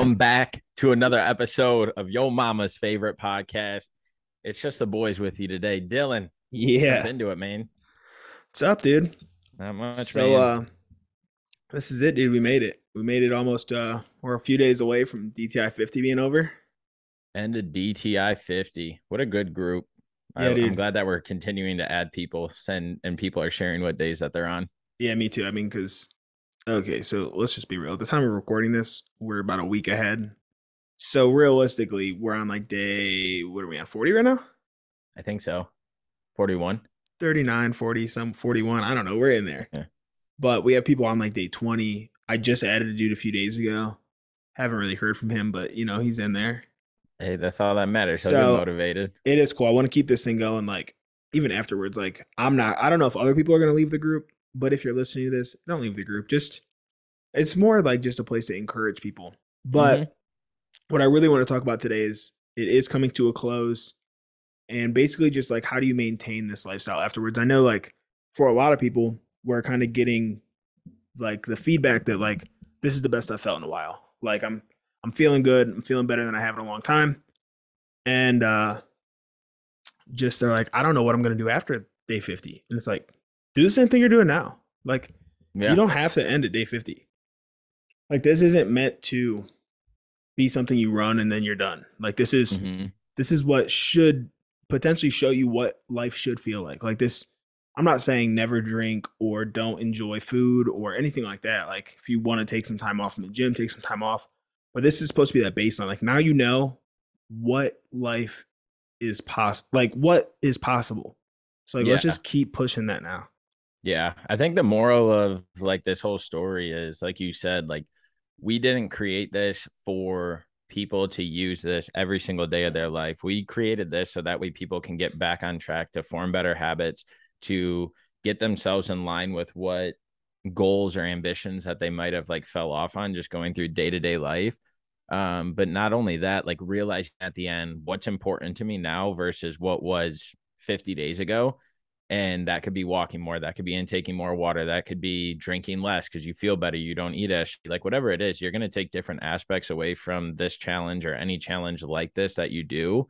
Welcome back to another episode of Yo Mama's favorite podcast. It's just the boys with you today. Dylan, Yeah. into it, man. What's up, dude? Not much, so man. uh this is it, dude. We made it. We made it almost uh we're a few days away from DTI 50 being over. And of DTI 50. What a good group. Yeah, I. I'm glad that we're continuing to add people, send and people are sharing what days that they're on. Yeah, me too. I mean, cause okay, so let's just be real. At the time of recording this, we're about a week ahead. So realistically, we're on like day what are we on? 40 right now? I think so. 41. 39, 40, some 41. I don't know. We're in there. Yeah. But we have people on like day 20. I just added a dude a few days ago. Haven't really heard from him, but you know, he's in there. Hey, that's all that matters. So So- motivated. it is cool. I want to keep this thing going. Like even afterwards, like I'm not. I don't know if other people are gonna leave the group, but if you're listening to this, don't leave the group. Just it's more like just a place to encourage people. But Mhm. what I really want to talk about today is it is coming to a close, and basically just like how do you maintain this lifestyle afterwards? I know like for a lot of people, we're kind of getting like the feedback that like this is the best I've felt in a while. Like I'm I'm feeling good. I'm feeling better than I have in a long time. And uh just they're like, I don't know what I'm gonna do after day 50. And it's like, do the same thing you're doing now. Like yeah. you don't have to end at day 50. Like this isn't meant to be something you run and then you're done. Like this is Mhm. this is what should potentially show you what life should feel like. Like this, I'm not saying never drink or don't enjoy food or anything like that. Like if you want to take some time off from the gym, take some time off. But this is supposed to be that baseline. Like now you know what life is possible. Like what is possible. So like, let's just keep pushing that now. Yeah, I think the moral of like this whole story is like you said, like we didn't create this for people to use this every single day of their life. We created this so that way people can get back on track to form better habits, to get themselves in line with what goals or ambitions that they might have like fell off on just going through day-to-day life. Um, but not only that, like realizing at the end what's important to me now versus what was 50 days ago and that could be walking more that could be intaking more water that could be drinking less because you feel better you don't eat as like whatever it is you're going to take different aspects away from this challenge or any challenge like this that you do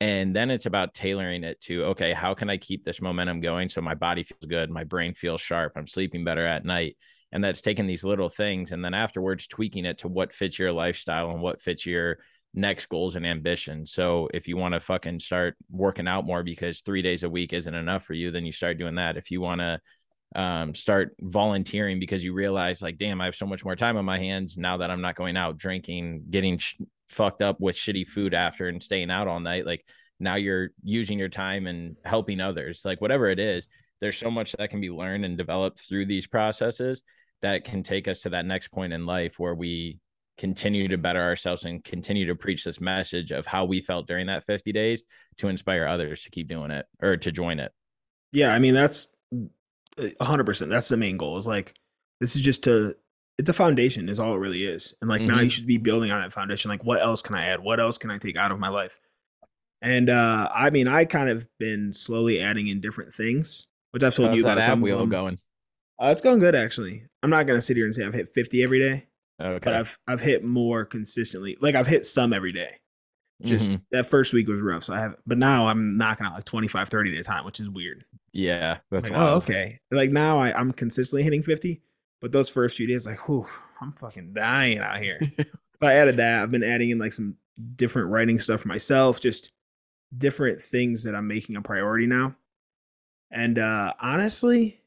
and then it's about tailoring it to okay how can i keep this momentum going so my body feels good my brain feels sharp i'm sleeping better at night? And that's taking these little things and then afterwards tweaking it to what fits your lifestyle and what fits your next goals and ambitions. So if you want to fucking start working out more because three days a week isn't enough for you, then you start doing that. If you want to um, start volunteering because you realize like, damn, I have so much more time on my hands now that I'm not going out drinking, getting sh- fucked up with shitty food after and staying out all night. Like now you're using your time and helping others, like whatever it is. There's so much that can be learned and developed through these processes that can take us to that next point in life where we continue to better ourselves and continue to preach this message of how we felt during that 50 days to inspire others to keep doing it or to join it. Yeah, I mean that's hundred percent. That's the main goal. Is like this is just to it's a foundation is all it really is. And like now you Mhm. should be building on that foundation. Like what else can I add? What else can I take out of my life? And uh I mean I kind of been slowly adding in different things, which I've told How's you that about ab some of wheel going? Uh, it's going good actually. I'm not gonna sit here and say I've hit 50 every day, Okay. but I've I've hit more consistently. Like I've hit some every day. Just Mhm. that first week was rough. So I have but now I'm knocking out like 25, 30 at a time, which is weird. yeah, that's like, wild. oh, okay. Like now I, I'm consistently hitting 50, but those first few days, like, whew, I'm fucking dying out here. but I added that. I've been adding in like some different writing stuff for myself, just different things that I'm making a priority now. And uh honestly,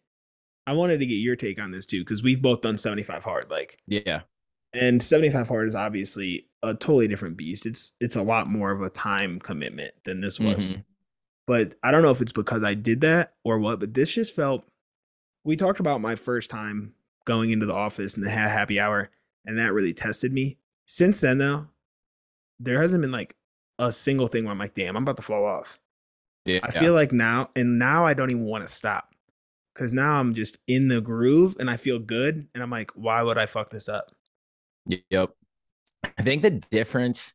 I wanted to get your take on this too, because we've both done 75 hard. Like, Yeah. And 75 hard is obviously a totally different beast. It's it's a lot more of a time commitment than this was. Mhm. But I don't know if it's because I did that or what, but this just felt we talked about my first time going into the office and the happy hour and that really tested me. Since then though, there hasn't been like a single thing where I'm like, damn, I'm about to fall off. Yeah. I feel like now and now I don't even want to stop. Cause now I'm just in the groove and I feel good. And I'm like, why would I fuck this up? Yep. I think the difference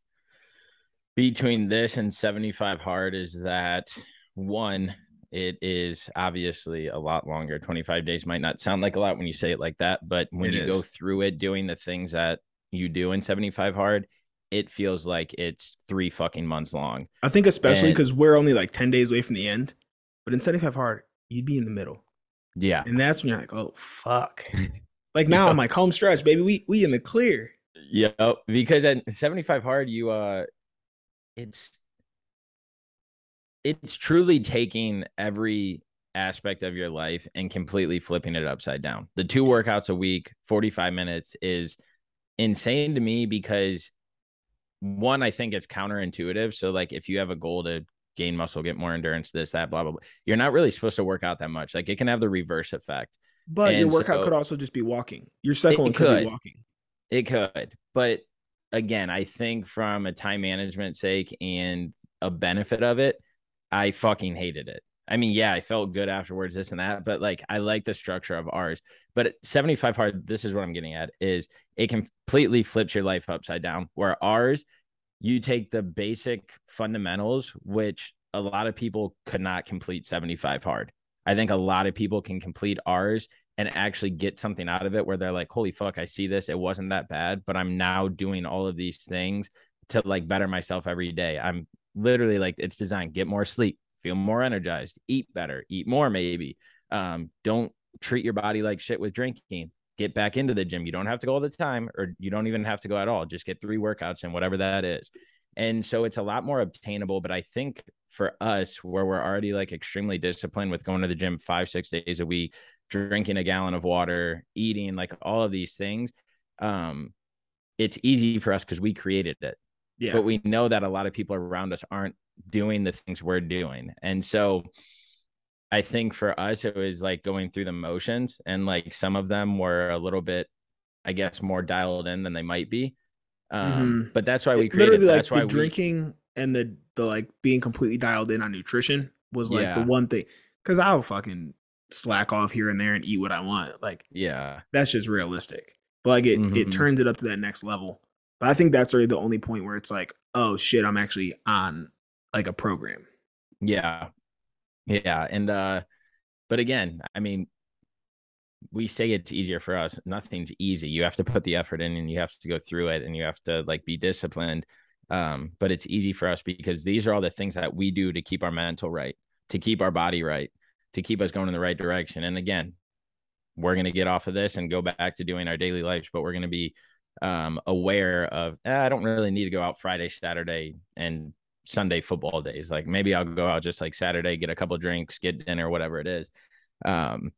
between this and 75 hard is that one, it is obviously a lot longer. 25 days might not sound like a lot when you say it like that, but when It you go through it, doing the things that you do in 75 hard, it feels like it's three fucking months long. I think especially because we're only like 10 days away from the end. But in 75 hard, you'd be in the middle. Yeah. And that's when you're like, oh fuck. Like now I'm like home stretch, baby. We we in the clear. Yep. Because at 75 hard, you uh it's it's truly taking every aspect of your life and completely flipping it upside down. The two workouts a week, 45 minutes is insane to me because one, I think it's counterintuitive. So like if you have a goal to gain muscle, get more endurance, this, that, blah, blah, blah, you're not really supposed to work out that much. Like it can have the reverse effect. But your workout so- could also just be walking. Your second one could, could. be walking. It could, but again, I think from a time management sake and a benefit of it, I fucking hated it. I mean, yeah, I felt good afterwards, this and that, but like I like the structure of ours. But 75 hard, this is what I'm getting at is it completely flips your life upside down. Where ours, you take the basic fundamentals, which a lot of people could not complete 75 hard. I think a lot of people can complete ours and actually get something out of it where they're like, holy fuck, I see this. It wasn't that bad, but I'm now doing all of these things to like better myself every day. I'm literally like, it's designed, get more sleep, feel more energized, eat better, eat more, maybe. Um, don't treat your body like shit with drinking. Get back into the gym. You don't have to go all the time, or you don't even have to go at all. Just get three workouts and whatever that is. And so it's a lot more obtainable. But I think for us, where we're already like extremely disciplined with going to the gym five, six days a week, drinking a gallon of water, eating like all of these things, um, it's easy for us because we created it. Yeah. But we know that a lot of people around us aren't doing the things we're doing. And so I think for us, it was like going through the motions, and like some of them were a little bit, I guess, more dialed in than they might be. Um, Mhm. But that's why we created. literally like That's why the we drinking and the the like being completely dialed in on nutrition was like the one thing because I'll fucking slack off here and there and eat what I want. Like Yeah. that's just realistic. But like it it Mhm. turns it up to that next level. But I think that's really the only point where it's like, oh shit, I'm actually on like a program. Yeah. Yeah. And uh but again, I mean we say it's easier for us. Nothing's easy. You have to put the effort in and you have to go through it and you have to like be disciplined. Um, but it's easy for us because these are all the things that we do to keep our mental right, to keep our body right, to keep us going in the right direction. And again, we're going to get off of this and go back to doing our daily lives, but we're going to be um, aware of, eh, I don't really need to go out Friday, Saturday, and Sunday football days. Like maybe I'll go out just like Saturday, get a couple drinks, get dinner, whatever it is. Um,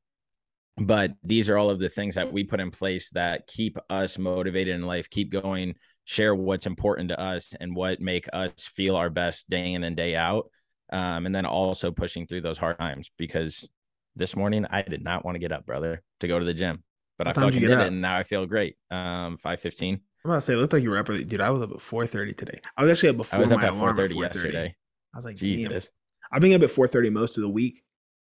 but these are all of the things that we put in place that keep us motivated in life, keep going, share what's important to us and what make us feel our best day in and day out. Um, and then also pushing through those hard times because this morning I did not want to get up, brother, to go to the gym, but What I time did you fucking did up? it, and now I feel great. Um, five fifteen. I'm about to say, it looked like you were up early. Dude, I was up at 4.30 today. I was actually up before I was up my at four alarm at thirty 4.30. yesterday. I was like, Jesus. Jesus. I've been up at 4.30 most of the week.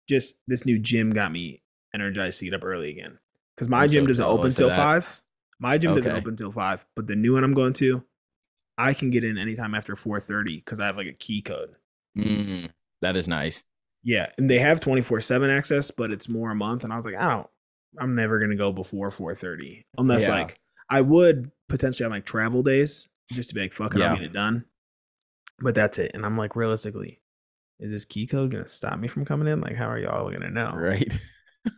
Just this new gym got me energized get up early again. Because my I'm gym so doesn't open till. 5. My gym doesn't open till 5. But the new one I'm going to, I can get in anytime after 4.30 because I have like a key code. Mm, that is nice. Yeah, and they have 24/7 access, but it's more a month and I was like, I don't I'm never going to go before 4:30 unless Yeah. like I would potentially on like travel days just to be like fuck it, I'll Yeah. get it done. But that's it. And I'm like realistically, is this key code going to stop me from coming in? Like how are y'all going to know? Right.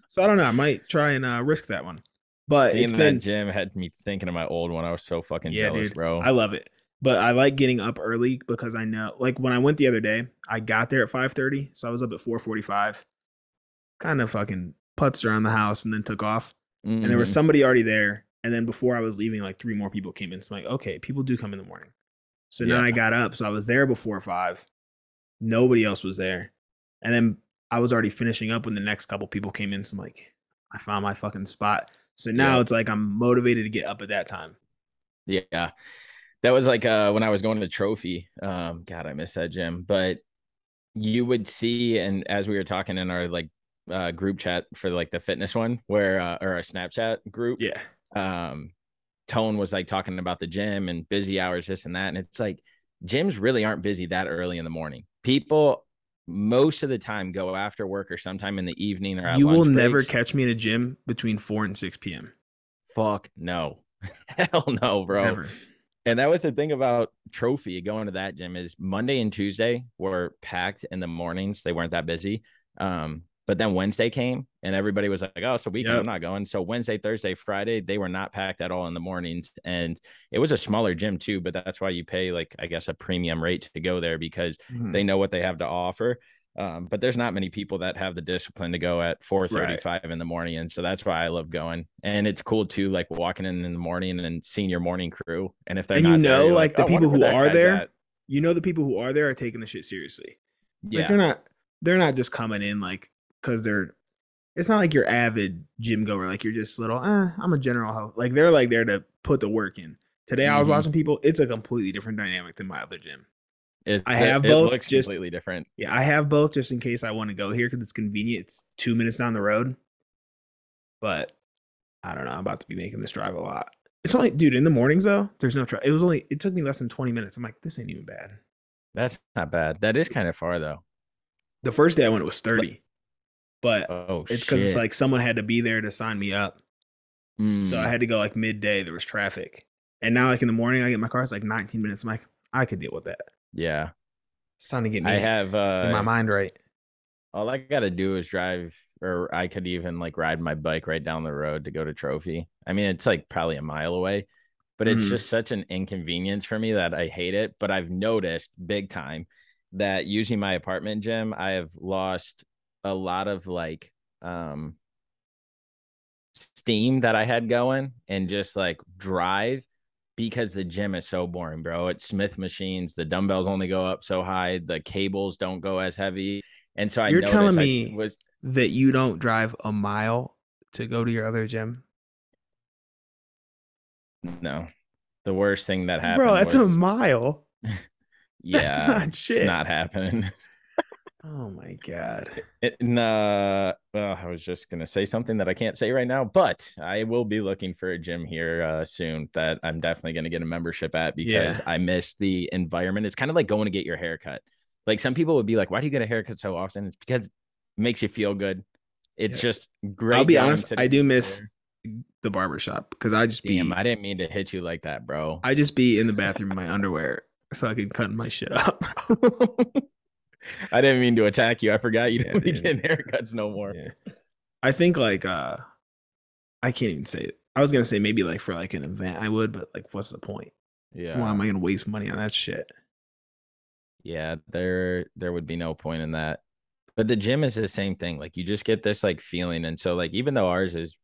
So I don't know, I might try and uh, risk that one. But Staying it's in been that gym had me thinking of my old one. I was so fucking Yeah, jealous, dude. bro. I love it. But I like getting up early because I know like when I went the other day, I got there at 5:30, so I was up at 4:45. Kind of fucking putzed around the house and then took off. And there was Mhm. somebody already there. And then before I was leaving, like three more people came in. So I'm like, okay, people do come in the morning. So now I got up. So I was there before five. Nobody else was there. And then I was already finishing up when the next couple people came in. So I'm like, I found my fucking spot. So now Yeah. it's like I'm motivated to get up at that time. Yeah. That was like uh when I was going to trophy. Um, God, I miss that gym. But you would see, and as we were talking in our like uh group chat for like the fitness one, where uh, or a Snapchat group, Yeah. um, Tone was like talking about the gym and busy hours, this and that. And it's like gyms really aren't busy that early in the morning. People most of the time go after work or sometime in the evening or at You will lunch never catch me in a gym between 4 and 6 p.m. Fuck no. Hell no, bro. Never. And that was the thing about Trophy going to that gym is Monday and Tuesday were packed in the mornings. They weren't that busy. Um, but then Wednesday came and everybody was like, oh, so weekend, Yep. I'm not going. So Wednesday, Thursday, Friday, they were not packed at all in the mornings. And it was a smaller gym too, but that's why you pay like, I guess, a premium rate to go there because Mhm. they know what they have to offer. Um, but there's not many people that have the discipline to go at 4:35 in the morning, and so that's why I love going. And it's cool too, like walking in in the morning and seeing your morning crew. And if they're And you not there, know, you're like, the "Oh, people who are there, at." you know the people who are there are taking the shit seriously. yeah, Like they're not they're not just coming in like because they're it's not like you're avid gym goer, like you're just little, eh, I'm a general health. Like they're like there to put the work in. Today I was Mhm. watching people, it's a completely different dynamic than my other gym. It's- I have it both, looks just- completely different. Yeah, I have both just in case I want to go here because it's convenient. It's two minutes down the road. But I don't know. I'm about to be making this drive a lot. It's only, dude, in the mornings though, there's no traffic. It was only, it took me less than 20 minutes. I'm like, this ain't even bad. That's not bad. That is kind of far though. The first day I went, it was 30. But Oh, it's because it's like someone had to be there to sign me up. So Mm. I had to go like midday. There was traffic. And now, like in the morning, I get my car. It's like 19 minutes. I'm like, I could deal with that. yeah, It's time to get me I have uh, in my mind right. all I gotta do is drive, or I could even like ride my bike right down the road to go to Trophy. I mean, it's like probably a mile away, but it's Mhm. just such an inconvenience for me that I hate it. But I've noticed big time that using my apartment gym, I have lost a lot of like um steam that I had going and just like drive because the gym is so boring, bro. It's Smith machines, the dumbbells only go up so high, the cables don't go as heavy. And so I You're telling me- was That you don't drive a mile to go to your other gym. no. The worst thing that happened. Bro, that's a mile. Yeah, not it's shit. not happening. Oh my god. It, nah, well, I was just gonna say something that I can't say right now, but I will be looking for a gym here uh, soon that I'm definitely gonna get a membership at because Yeah. I miss the environment. It's kind of like going to get your hair cut. Like some people would be like, "Why do you get a haircut so often?" It's because it makes you feel good. It's Yeah. just great. I'll be honest, I do miss chair. the barber shop because I just be I didn't mean to hit you like that, bro. I just be in the bathroom in my underwear, fucking cutting my shit up. I didn't mean to attack you. I forgot you Yeah, don't be dude. getting haircuts no more. Yeah. I think like uh I can't even say it. I was gonna say maybe like for like an event I would, but like what's the point? Yeah. Why am I gonna waste money on that shit? Yeah, there there would be no point in that. But the gym is the same thing. Like you just get this like feeling. And so like even though ours is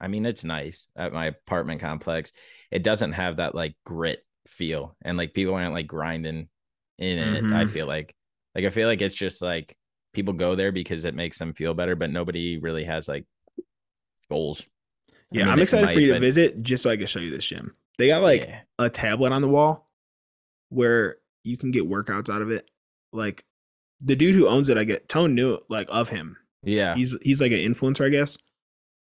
I mean, it's nice at my apartment complex, it doesn't have that like grit feel. And like people aren't like grinding in it. I Mhm. feel like like I feel like it's just like people go there because it makes them feel better, but nobody really has like goals. I Yeah, mean, I'm they excited for you to but- visit just so I can show you this gym. They got like Yeah. a tablet on the wall where you can get workouts out of it. Like the dude who owns it, I get Tone knew like of him. yeah. He's he's like an influencer, I guess.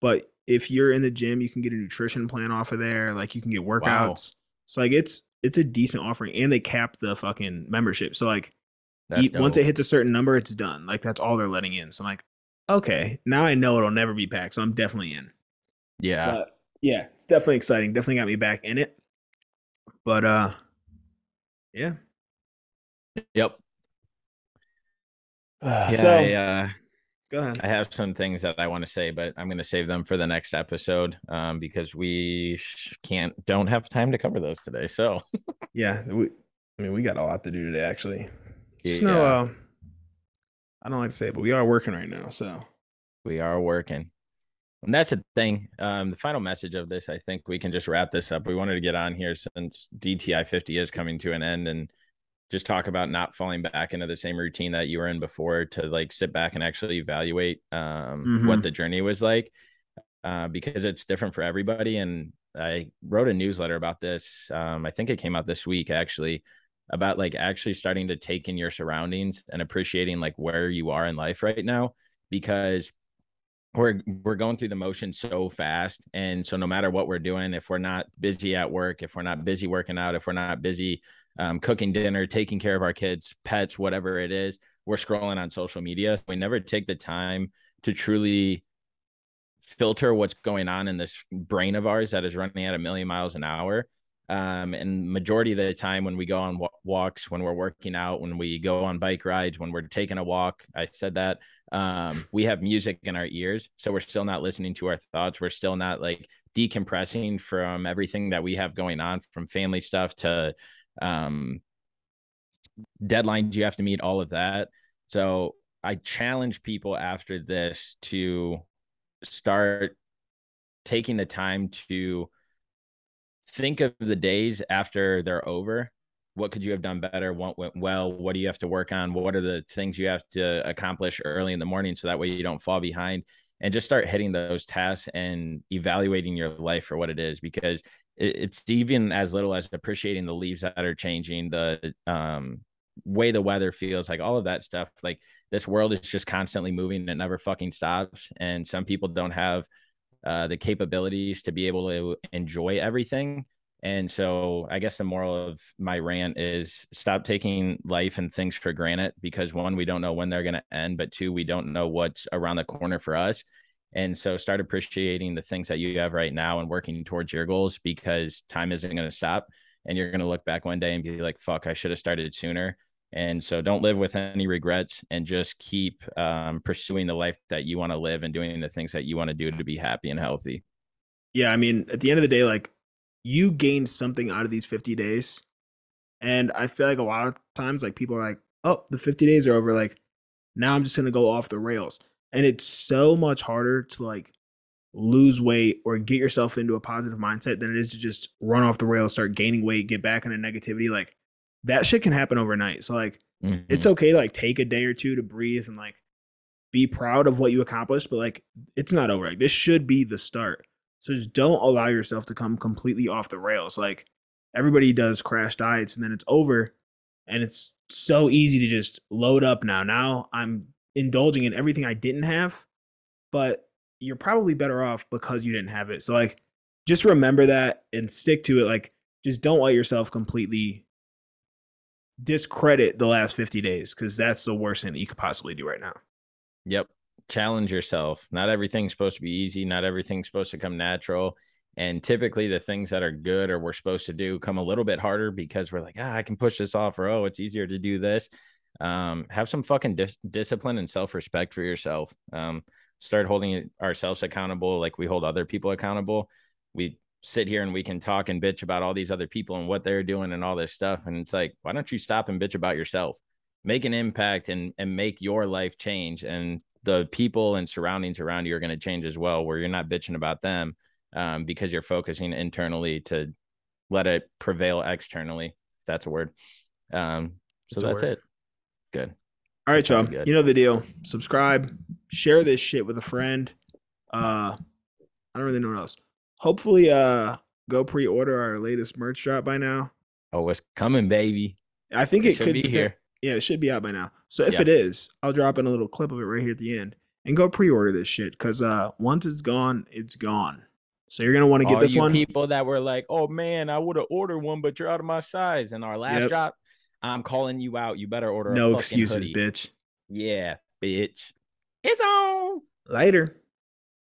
But if you're in the gym, you can get a nutrition plan off of there. Like you can get workouts. So like it's it's a decent offering, and they cap the fucking membership. So like Once it hits a certain number, it's done. Like that's all they're letting in. So I'm like, okay, now I know it'll never be packed. So I'm definitely in. yeah. But yeah, it's definitely exciting. Definitely got me back in it. But uh, yeah. yep. Uh, Yeah. so I, uh, go ahead. I have some things that I want to say, but I'm going to save them for the next episode um, because we sh- can't don't have time to cover those today. So Yeah, we. I mean, we got a lot to do today. Actually, just no. Uh, I don't like to say it, but we are working right now. So we are working. And that's the thing. Um, the final message of this, I think we can just wrap this up. We wanted to get on here since DTI 50 is coming to an end and just talk about not falling back into the same routine that you were in before to like sit back and actually evaluate um, what Mhm. the journey was like uh, because it's different for everybody. And I wrote a newsletter about this. Um, I think it came out this week actually about like actually starting to take in your surroundings and appreciating like where you are in life right now because we're we're going through the motion so fast and so no matter what we're doing if we're not busy at work if we're not busy working out if we're not busy um, cooking dinner taking care of our kids pets whatever it is we're scrolling on social media we never take the time to truly filter what's going on in this brain of ours that is running at a million miles an hour. Um, and majority of the time when we go on walks, when we're working out, when we go on bike rides, when we're taking a walk, I said that um, we have music in our ears, so we're still not listening to our thoughts. We're still not like decompressing from everything that we have going on, from family stuff to um, deadlines you have to meet, all of that. So I challenge people after this to start taking the time to think of the days after they're over. What could you have done better? What went well? What do you have to work on? What are the things you have to accomplish early in the morning so that way you don't fall behind? And just start hitting those tasks and evaluating your life for what it is because it's even as little as appreciating the leaves that are changing, the um, way the weather feels, like all of that stuff. Like this world is just constantly moving; and it never fucking stops. And some people don't have uh, the capabilities to be able to enjoy everything. And so, I guess the moral of my rant is stop taking life and things for granted because one, we don't know when they're going to end, but two, we don't know what's around the corner for us. And so, start appreciating the things that you have right now and working towards your goals because time isn't going to stop. And you're going to look back one day and be like, fuck, I should have started sooner. And so don't live with any regrets and just keep um, pursuing the life that you want to live and doing the things that you want to do to be happy and healthy. Yeah. I mean, at the end of the day, like you gained something out of these 50 days. And I feel like a lot of times, like people are like, oh, the 50 days are over. Like now I'm just going to go off the rails. And it's so much harder to like lose weight or get yourself into a positive mindset than it is to just run off the rails, start gaining weight, get back into negativity. Like that shit can happen overnight. So like mm-hmm. it's okay to like take a day or two to breathe and like be proud of what you accomplished, but like it's not over. Like this should be the start. So just don't allow yourself to come completely off the rails. Like everybody does crash diets and then it's over and it's so easy to just load up now. Now I'm indulging in everything I didn't have, but you're probably better off because you didn't have it. So like just remember that and stick to it. Like just don't let yourself completely discredit the last 50 days because that's the worst thing that you could possibly do right now. Yep. Challenge yourself. Not everything's supposed to be easy. Not everything's supposed to come natural. And typically, the things that are good or we're supposed to do come a little bit harder because we're like, ah, I can push this off, or oh, it's easier to do this. Um, have some fucking dis- discipline and self respect for yourself. Um, start holding ourselves accountable like we hold other people accountable. We sit here and we can talk and bitch about all these other people and what they're doing and all this stuff. And it's like, why don't you stop and bitch about yourself? Make an impact and and make your life change. And the people and surroundings around you are going to change as well, where you're not bitching about them um, because you're focusing internally to let it prevail externally. That's a word. Um, so that's, that's it. Good. All right, y'all. You know the deal. Subscribe, share this shit with a friend. Uh, I don't really know what else hopefully uh go pre-order our latest merch drop by now. Oh, it's coming, baby. I think it, it could be here. Yeah, it should be out by now. So if it is, I'll drop in a little clip of it right here at the end and go pre-order this shit because uh once it's gone, it's gone. So you're gonna want to get All this one. People that were like, "Oh man, I would have ordered one, but you're out of my size." And our last yep. drop, I'm calling you out. You better order. No excuses, hoodie. bitch. Yeah, bitch. It's on. Later.